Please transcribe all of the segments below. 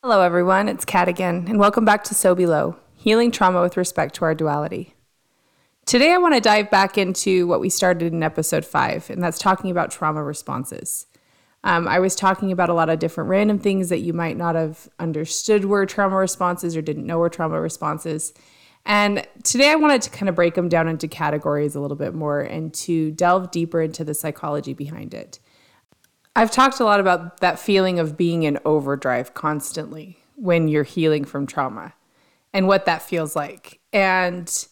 Hello, everyone. It's Kat again, and welcome back to So Below Healing Trauma with Respect to Our Duality. Today, I want to dive back into what we started in episode five, and that's talking about trauma responses. Um, I was talking about a lot of different random things that you might not have understood were trauma responses or didn't know were trauma responses. And today, I wanted to kind of break them down into categories a little bit more and to delve deeper into the psychology behind it. I've talked a lot about that feeling of being in overdrive constantly when you're healing from trauma and what that feels like. And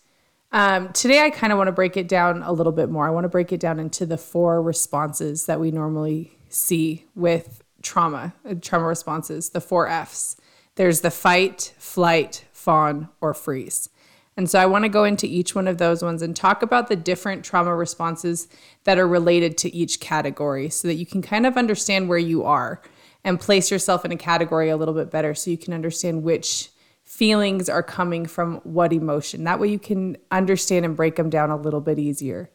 um, today, I kind of want to break it down a little bit more. I want to break it down into the four responses that we normally see with trauma, uh, trauma responses, the four F's. There's the fight, flight, fawn, or freeze. And so I want to go into each one of those ones and talk about the different trauma responses that are related to each category so that you can kind of understand where you are and place yourself in a category a little bit better so you can understand which feelings are coming from what emotion. That way you can understand and break them down a little bit easier.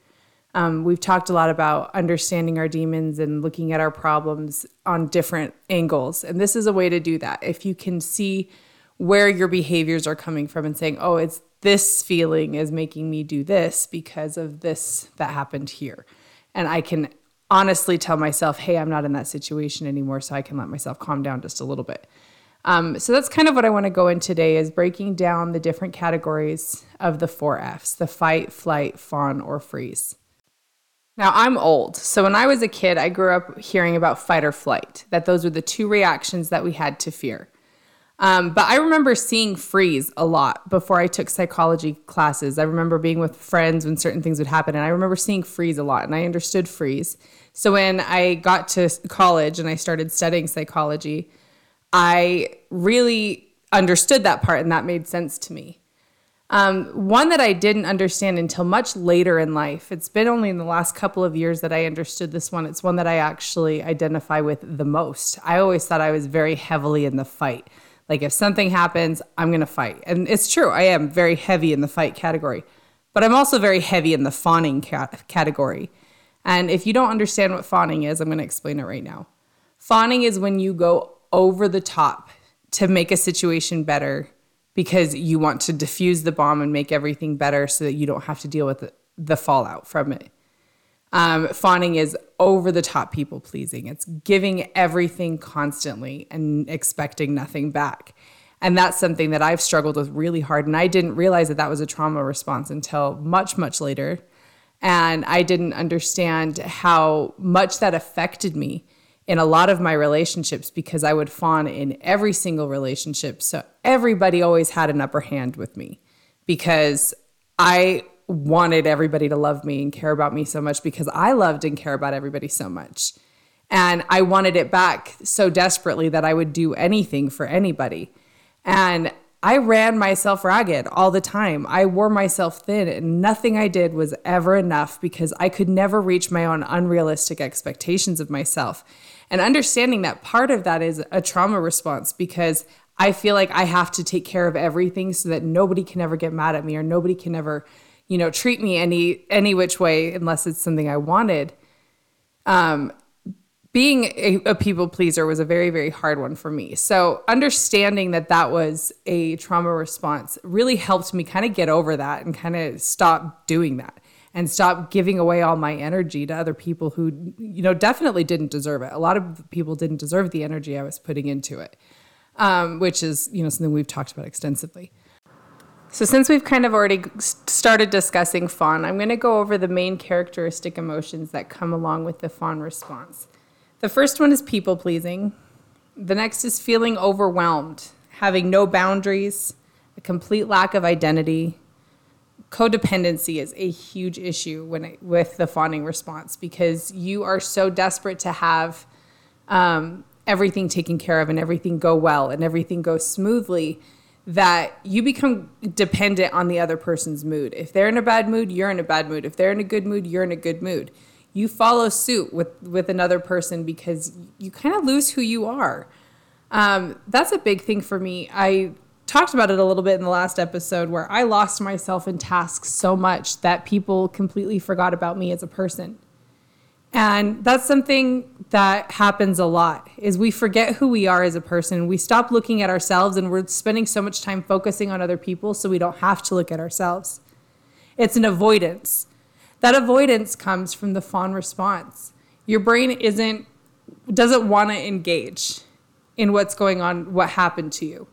Um, we've talked a lot about understanding our demons and looking at our problems on different angles. And this is a way to do that. If you can see where your behaviors are coming from and saying, oh, it's this feeling is making me do this because of this that happened here. And I can honestly tell myself, hey, I'm not in that situation anymore, so I can let myself calm down just a little bit. Um, so that's kind of what I want to go in today is breaking down the different categories of the four F's, the fight, flight, fawn, or freeze. Now, I'm old. So when I was a kid, I grew up hearing about fight or flight, that those were the two reactions that we had to fear. Um, but I remember seeing freeze a lot before I took psychology classes. I remember being with friends when certain things would happen, and I remember seeing freeze a lot, and I understood freeze. So when I got to college and I started studying psychology, I really understood that part, and that made sense to me. Um, one that I didn't understand until much later in life. It's been only in the last couple of years that I understood this one. It's one that I actually identify with the most. I always thought I was very heavily in the fight. Like if something happens, I'm going to fight. And it's true, I am very heavy in the fight category, but I'm also very heavy in the fawning cat- category. And if you don't understand what fawning is, I'm going to explain it right now. Fawning is when you go over the top to make a situation better because you want to diffuse the bomb and make everything better so that you don't have to deal with the, the fallout from it. Um, fawning is over the top people pleasing. It's giving everything constantly and expecting nothing back. And that's something that I've struggled with really hard. And I didn't realize that that was a trauma response until much, much later. And I didn't understand how much that affected me in a lot of my relationships because I would fawn in every single relationship. So everybody always had an upper hand with me because I wanted everybody to love me and care about me so much because I loved and care about everybody so much. And I wanted it back so desperately that I would do anything for anybody. And I ran myself ragged all the time. I wore myself thin, and nothing I did was ever enough because I could never reach my own unrealistic expectations of myself. And understanding that part of that is a trauma response because I feel like I have to take care of everything so that nobody can ever get mad at me or nobody can ever you know, treat me any any which way unless it's something I wanted. Um, being a, a, people pleaser was a very very hard one for me. So understanding that that was a trauma response really helped me kind of get over that and kind of stop doing that and stop giving away all my energy to other people who you know definitely didn't deserve it. A lot of people didn't deserve the energy I was putting into it, um, which is you know something we've talked about extensively. So, since we've kind of already started discussing fawn, I'm going to go over the main characteristic emotions that come along with the fawn response. The first one is people pleasing. The next is feeling overwhelmed, having no boundaries, a complete lack of identity. Codependency is a huge issue when it, with the fawning response because you are so desperate to have um, everything taken care of and everything go well and everything go smoothly that you become dependent on the other person's mood. If they're in a bad mood, you're in a bad mood. If they're in a good mood, you're in a good mood. You follow suit with with another person because you kind of lose who you are. Um, that's a big thing for me. I talked about it a little bit in the last episode where I lost myself in tasks so much that people completely forgot about me as a person. And that's something that happens a lot is we forget who we are as a person. We stop looking at ourselves and we're spending so much time focusing on other people so we don't have to look at ourselves. It's an avoidance. That avoidance comes from the fawn response. Your brain isn't doesn't want to engage in what's going on, what happened to you.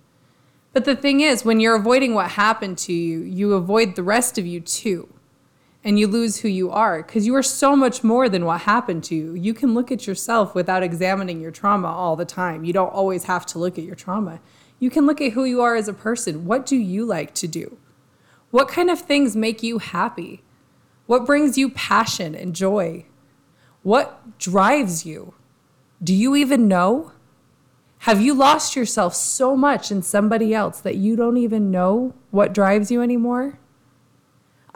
But the thing is, when you're avoiding what happened to you, you avoid the rest of you too and you lose who you are because you are so much more than what happened to you. You can look at yourself without examining your trauma all the time. You don't always have to look at your trauma. You can look at who you are as a person. What do you like to do? What kind of things make you happy? What brings you passion and joy? What drives you? Do you even know? Have you lost yourself so much in somebody else that you don't even know what drives you anymore?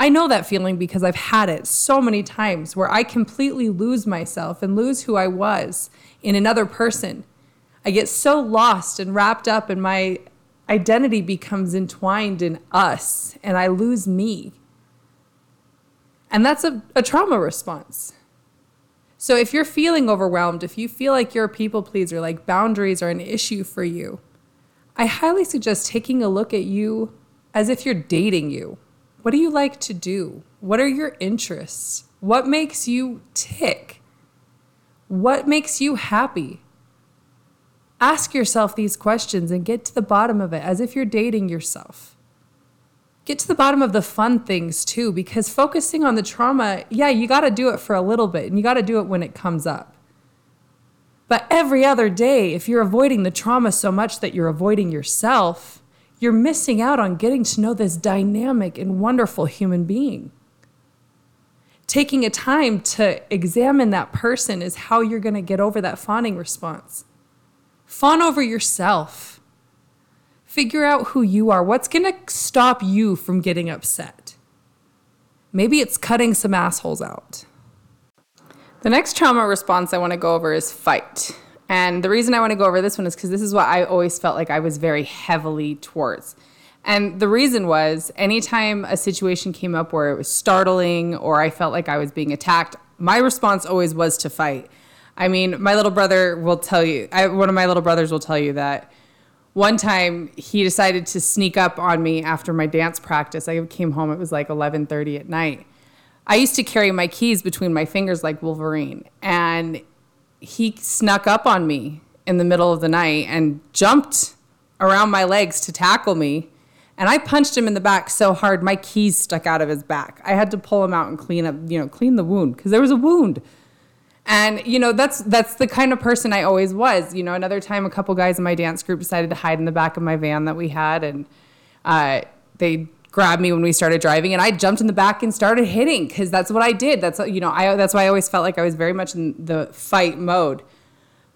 I know that feeling because I've had it so many times where I completely lose myself and lose who I was in another person. I get so lost and wrapped up, and my identity becomes entwined in us, and I lose me. And that's a, a trauma response. So if you're feeling overwhelmed, if you feel like you're a people pleaser, like boundaries are an issue for you, I highly suggest taking a look at you as if you're dating you what do you like to do? What are your interests? What makes you tick? What makes you happy? Ask yourself these questions and get to the bottom of it as if you're dating yourself. Get to the bottom of the fun things too, because focusing on the trauma, yeah, you got to do it for a little bit and you got to do it when it comes up. But every other day, if you're avoiding the trauma so much that you're avoiding yourself, you're missing out on getting to know this dynamic and wonderful human being. Taking a time to examine that person is how you're going to get over that fawning response. Fawn over yourself. Figure out who you are. What's going to stop you from getting upset? Maybe it's cutting some assholes out. The next trauma response I want to go over is fight. And the reason I want to go over this one is because this is what I always felt like I was very heavily towards. And the reason was anytime a situation came up where it was startling or I felt like I was being attacked, my response always was to fight. I mean, my little brother will tell you, I, one of my little brothers will tell you that one time he decided to sneak up on me after my dance practice. I came home, it was like 11:30 at night. I used to carry my keys between my fingers like Wolverine. And he snuck up on me in the middle of the night and jumped around my legs to tackle me. And I punched him in the back so hard my keys stuck out of his back. I had to pull him out and clean up, you know, clean the wound because there was a wound. And you know, that's that's the kind of person I always was. You know, another time a couple guys in my dance group decided to hide in the back of my van that we had and uh, they grabbed me when we started driving and I jumped in the back and started hitting because that's what I did. That's you know, I that's why I always felt like I was very much in the fight mode.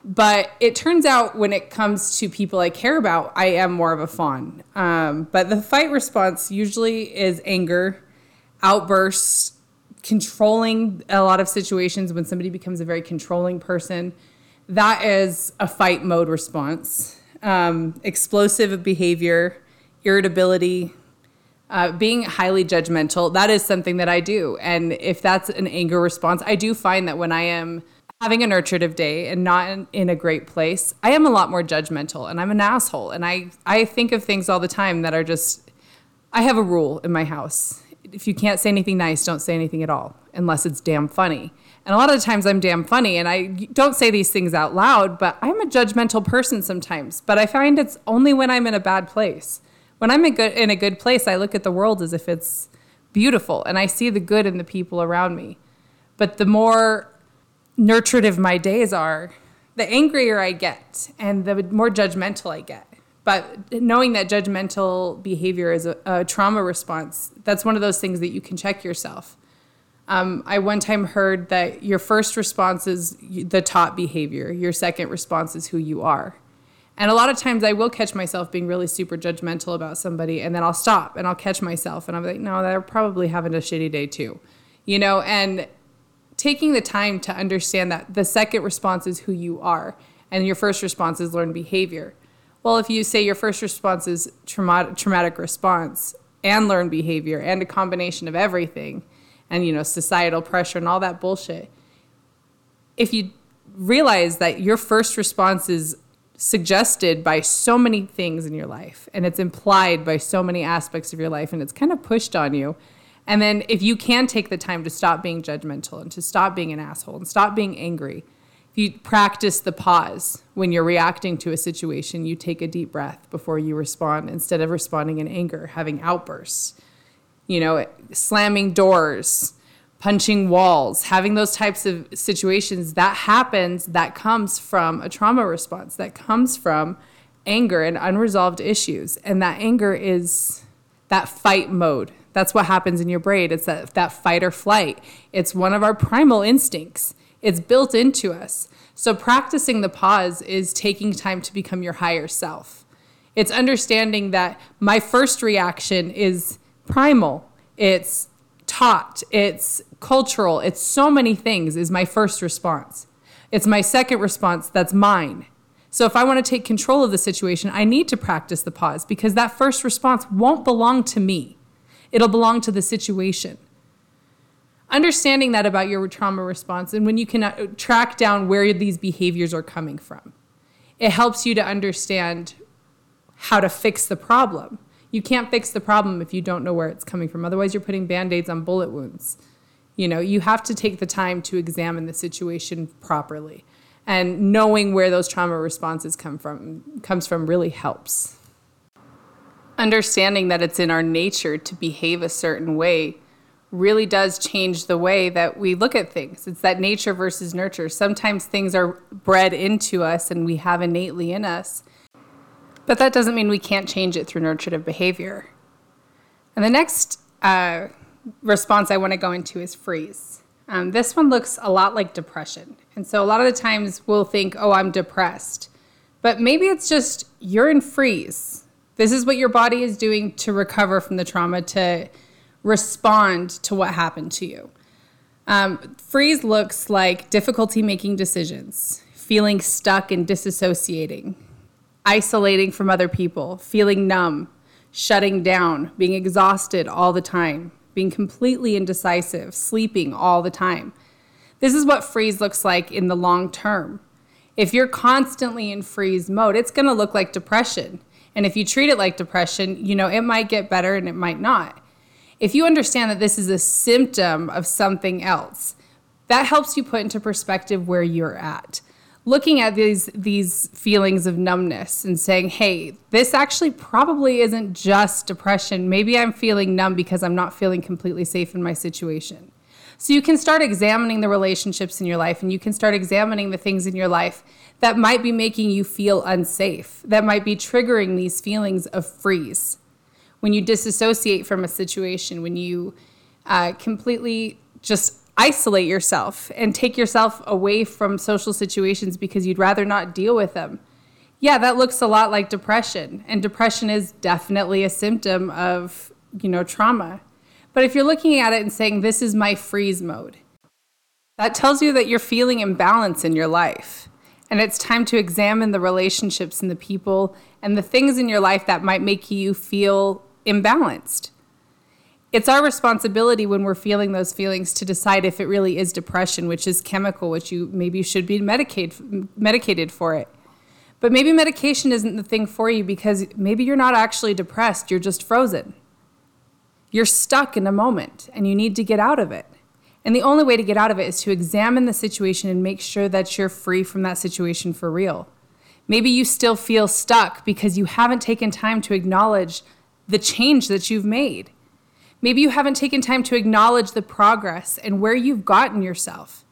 But it turns out when it comes to people I care about, I am more of a fawn. Um, but the fight response usually is anger, outbursts, controlling a lot of situations when somebody becomes a very controlling person. That is a fight mode response. Um, explosive behavior, irritability, uh, being highly judgmental, that is something that I do. And if that's an anger response, I do find that when I am having a nurturative day and not in, in, a great place, I am a lot more judgmental and I'm an asshole. And I, I think of things all the time that are just, I have a rule in my house. If you can't say anything nice, don't say anything at all, unless it's damn funny. And a lot of the times I'm damn funny and I don't say these things out loud, but I'm a judgmental person sometimes. But I find it's only when I'm in a bad place when I'm in, good, in a good place, I look at the world as if it's beautiful and I see the good in the people around me. But the more nurturative my days are, the angrier I get and the more judgmental I get. But knowing that judgmental behavior is a, a trauma response, that's one of those things that you can check yourself. Um, I one time heard that your first response is the top behavior, your second response is who you are. And a lot of times I will catch myself being really super judgmental about somebody and then I'll stop and I'll catch myself and I'm like, no, they're probably having a shitty day too. You know, and taking the time to understand that the second response is who you are and your first response is learned behavior. Well, if you say your first response is traumatic, response and learned behavior and a combination of everything and, you know, societal pressure and all that bullshit, if you realize that your first response is suggested by so many things in your life and it's implied by so many aspects of your life and it's kind of pushed on you. And then if you can take the time to stop being judgmental and to stop being an asshole and stop being angry, if you practice the pause when you're reacting to a situation, you take a deep breath before you respond instead of responding in anger, having outbursts, you know, slamming doors, punching walls, having those types of situations, that happens, that comes from a trauma response, that comes from anger and unresolved issues. And that anger is that fight mode. That's what happens in your brain. It's that, that fight or flight. It's one of our primal instincts. It's built into us. So practicing the pause is taking time to become your higher self. It's understanding that my first reaction is primal. It's taught, it's cultural, it's so many things, is my first response. It's my second response that's mine. So if I want to take control of the situation, I need to practice the pause because that first response won't belong to me. It'll belong to the situation. Understanding that about your trauma response and when you can uh, track down where these behaviors are coming from, it helps you to understand how to fix the problem you can't fix the problem if you don't know where it's coming from. Otherwise, you're putting band aids on bullet wounds. You know, you have to take the time to examine the situation properly. And knowing where those trauma responses come from comes from really helps. Understanding that it's in our nature to behave a certain way really does change the way that we look at things. It's that nature versus nurture. Sometimes things are bred into us and we have innately in us, but that doesn't mean we can't change it through nurturative behavior. And the next uh, response I want to go into is freeze. Um, this one looks a lot like depression. And so a lot of the times we'll think, oh, I'm depressed. But maybe it's just you're in freeze. This is what your body is doing to recover from the trauma, to respond to what happened to you. Um, freeze looks like difficulty making decisions, feeling stuck and disassociating, isolating from other people, feeling numb, shutting down, being exhausted all the time, being completely indecisive, sleeping all the time. This is what freeze looks like in the long term. If you're constantly in freeze mode, it's going to look like depression. And if you treat it like depression, you know, it might get better and it might not. If you understand that this is a symptom of something else, that helps you put into perspective where you're at looking at these these feelings of numbness and saying, "Hey, this actually probably isn't just depression. Maybe I'm feeling numb because I'm not feeling completely safe in my situation." So you can start examining the relationships in your life and you can start examining the things in your life that might be making you feel unsafe, that might be triggering these feelings of freeze. When you disassociate from a situation, when you uh, completely just isolate yourself and take yourself away from social situations because you'd rather not deal with them. Yeah, that looks a lot like depression, and depression is definitely a symptom of, you know, trauma. But if you're looking at it and saying this is my freeze mode, that tells you that you're feeling imbalance in your life. And it's time to examine the relationships and the people and the things in your life that might make you feel imbalanced it's our responsibility when we're feeling those feelings to decide if it really is depression, which is chemical, which you maybe should be medicated medicated for it. But maybe medication isn't the thing for you because maybe you're not actually depressed, you're just frozen. You're stuck in a moment and you need to get out of it. And the only way to get out of it is to examine the situation and make sure that you're free from that situation for real. Maybe you still feel stuck because you haven't taken time to acknowledge the change that you've made. Maybe you haven't taken time to acknowledge the progress and where you've gotten yourself.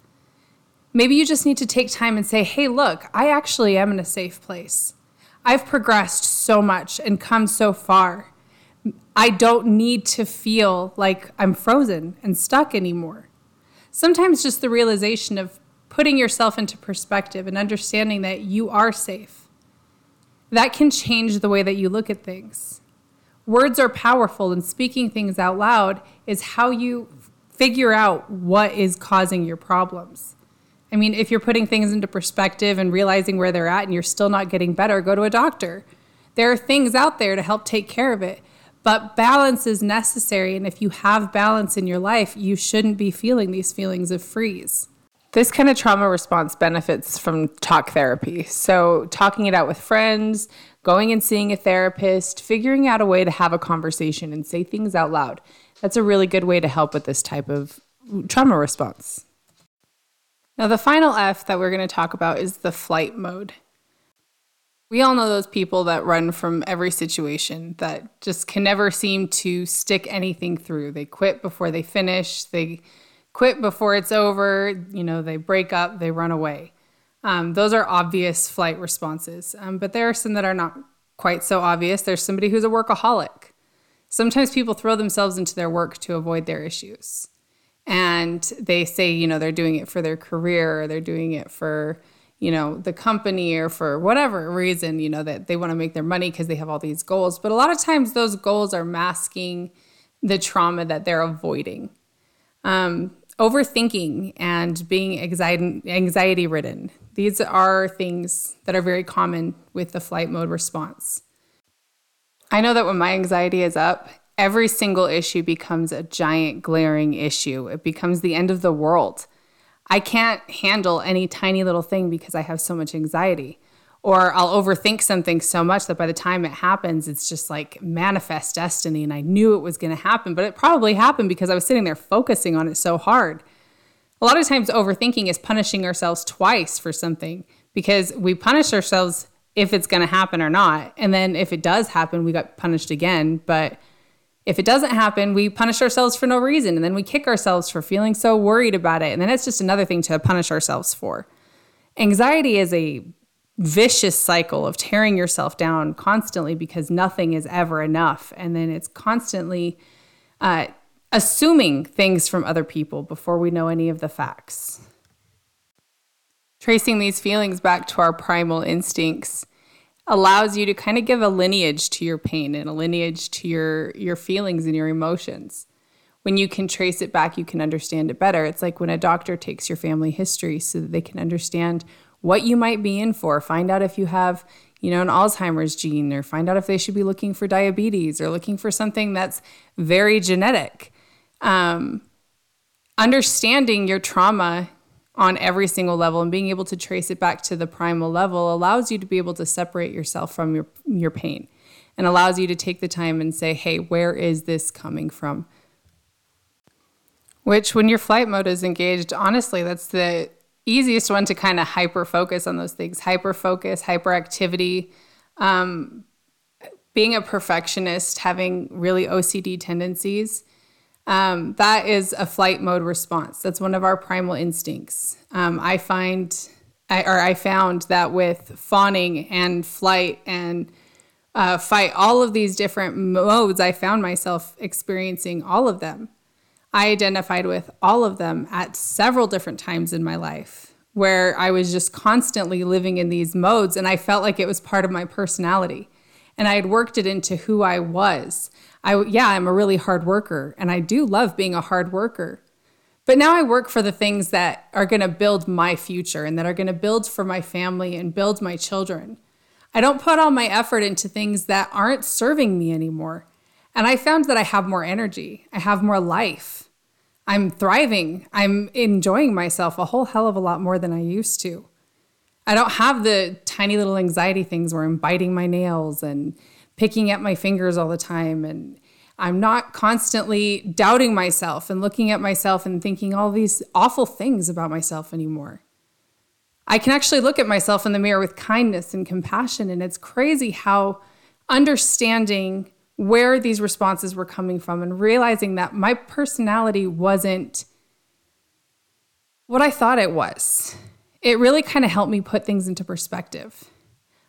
Maybe you just need to take time and say, hey, look, I actually am in a safe place. I've progressed so much and come so far. I don't need to feel like I'm frozen and stuck anymore. Sometimes just the realization of putting yourself into perspective and understanding that you are safe. That can change the way that you look at things. Words are powerful, and speaking things out loud is how you figure out what is causing your problems. I mean, if you're putting things into perspective and realizing where they're at and you're still not getting better, go to a doctor. There are things out there to help take care of it. But balance is necessary. And if you have balance in your life, you shouldn't be feeling these feelings of freeze. This kind of trauma response benefits from talk therapy. So, talking it out with friends, going and seeing a therapist, figuring out a way to have a conversation and say things out loud. That's a really good way to help with this type of trauma response. Now, the final F that we're going to talk about is the flight mode. We all know those people that run from every situation that just can never seem to stick anything through. They quit before they finish. They quit before it's over, you know, they break up, they run away. Um, those are obvious flight responses, um, but there are some that are not quite so obvious. There's somebody who's a workaholic. Sometimes people throw themselves into their work to avoid their issues. And they say, you know, they're doing it for their career or they're doing it for, you know, the company or for whatever reason, you know, that they want to make their money because they have all these goals. But a lot of times those goals are masking the trauma that they're avoiding. Um, overthinking and being anxiety anxiety ridden. These are things that are very common with the flight mode response. I know that when my anxiety is up, every single issue becomes a giant glaring issue. It becomes the end of the world. I can't handle any tiny little thing because I have so much anxiety or I'll overthink something so much that by the time it happens, it's just like manifest destiny. And I knew it was going to happen, but it probably happened because I was sitting there focusing on it so hard. A lot of times, overthinking is punishing ourselves twice for something because we punish ourselves if it's going to happen or not. And then if it does happen, we got punished again. But if it doesn't happen, we punish ourselves for no reason. And then we kick ourselves for feeling so worried about it. And then it's just another thing to punish ourselves for. Anxiety is a vicious cycle of tearing yourself down constantly because nothing is ever enough. And then it's constantly uh, assuming things from other people before we know any of the facts. Tracing these feelings back to our primal instincts allows you to kind of give a lineage to your pain and a lineage to your your feelings and your emotions. When you can trace it back, you can understand it better. It's like when a doctor takes your family history so that they can understand what you might be in for. Find out if you have, you know, an Alzheimer's gene or find out if they should be looking for diabetes or looking for something that's very genetic. Um, understanding your trauma on every single level and being able to trace it back to the primal level allows you to be able to separate yourself from your your pain and allows you to take the time and say, "Hey, where is this coming from?" Which when your flight mode is engaged, honestly, that's the easiest one to kind of hyper focus on those things hyper focus hyperactivity um, being a perfectionist having really ocd tendencies um, that is a flight mode response. That's one of our primal instincts. Um, i find I, or i found that with fawning and flight and uh, fight all of these different modes i found myself experiencing all of them. I identified with all of them at several different times in my life where I was just constantly living in these modes and I felt like it was part of my personality. And I had worked it into who I was. I yeah, I'm a really hard worker and I do love being a hard worker. But now I work for the things that are going to build my future and that are going to build for my family and build my children. I don't put all my effort into things that aren't serving me anymore. And I found that I have more energy. I have more life. I'm thriving. I'm enjoying myself a whole hell of a lot more than I used to. I don't have the tiny little anxiety things where I'm biting my nails and picking at my fingers all the time. And I'm not constantly doubting myself and looking at myself and thinking all these awful things about myself anymore. I can actually look at myself in the mirror with kindness and compassion. And it's crazy how understanding where these responses were coming from and realizing that my personality wasn't what I thought it was. It really kind of helped me put things into perspective.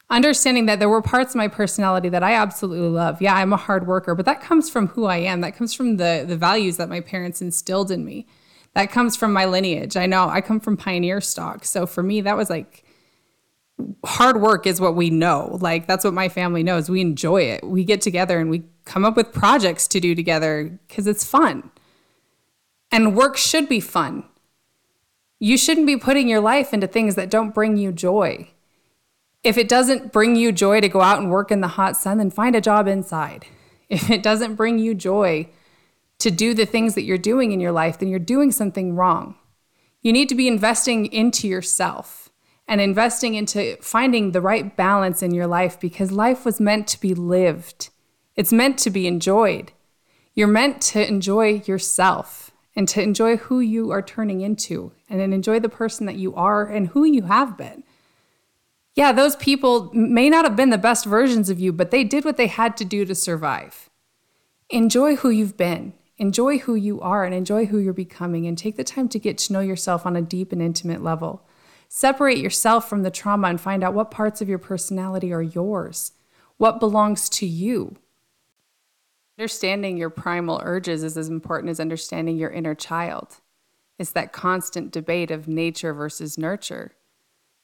Understanding that there were parts of my personality that I absolutely love. Yeah, I'm a hard worker, but that comes from who I am. That comes from the, the values that my parents instilled in me. That comes from my lineage. I know I come from pioneer stock. So for me, that was like hard work is what we know. Like that's what my family knows. We enjoy it. We get together and we come up with projects to do together because it's fun. And work should be fun. You shouldn't be putting your life into things that don't bring you joy. If it doesn't bring you joy to go out and work in the hot sun, then find a job inside. If it doesn't bring you joy to do the things that you're doing in your life, then you're doing something wrong. You need to be investing into yourself and investing into finding the right balance in your life because life was meant to be lived. It's meant to be enjoyed. You're meant to enjoy yourself and to enjoy who you are turning into and then enjoy the person that you are and who you have been. Yeah, those people may not have been the best versions of you, but they did what they had to do to survive. Enjoy who you've been, enjoy who you are, and enjoy who you're becoming, and take the time to get to know yourself on a deep and intimate level. Separate yourself from the trauma and find out what parts of your personality are yours, what belongs to you. Understanding your primal urges is as important as understanding your inner child. It's that constant debate of nature versus nurture.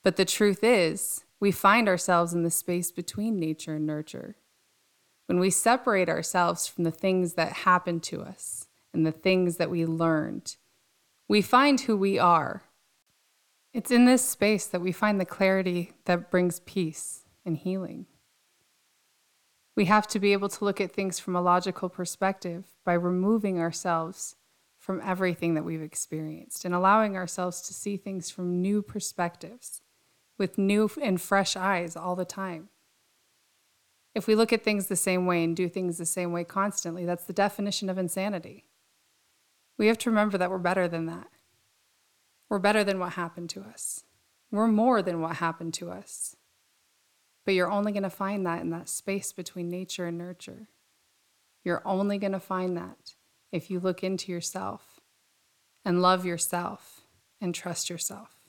But the truth is, we find ourselves in the space between nature and nurture. When we separate ourselves from the things that happened to us and the things that we learned, we find who we are. It's in this space that we find the clarity that brings peace and healing. We have to be able to look at things from a logical perspective by removing ourselves from everything that we've experienced and allowing ourselves to see things from new perspectives with new and fresh eyes all the time. If we look at things the same way and do things the same way constantly, that's the definition of insanity. We have to remember that we're better than that. We're better than what happened to us. We're more than what happened to us. But you're only going to find that in that space between nature and nurture. You're only going to find that if you look into yourself and love yourself and trust yourself.